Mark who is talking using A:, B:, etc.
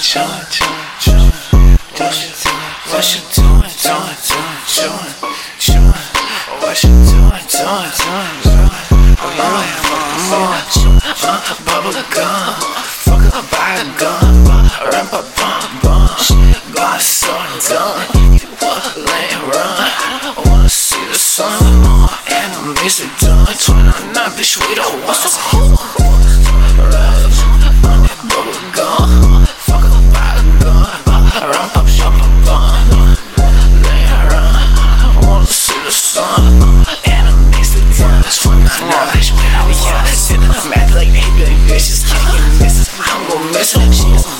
A: chillin', chillin'. What you doing, what you doing, doing, doing. What you doing, doing, doing, doing. Oh yeah, uh, uh, bubble gum, fuck a gun, run pa bum bum, got so done. You lay run. I wanna see the sun, enemies are done. 29, bitch, we don't want some. She is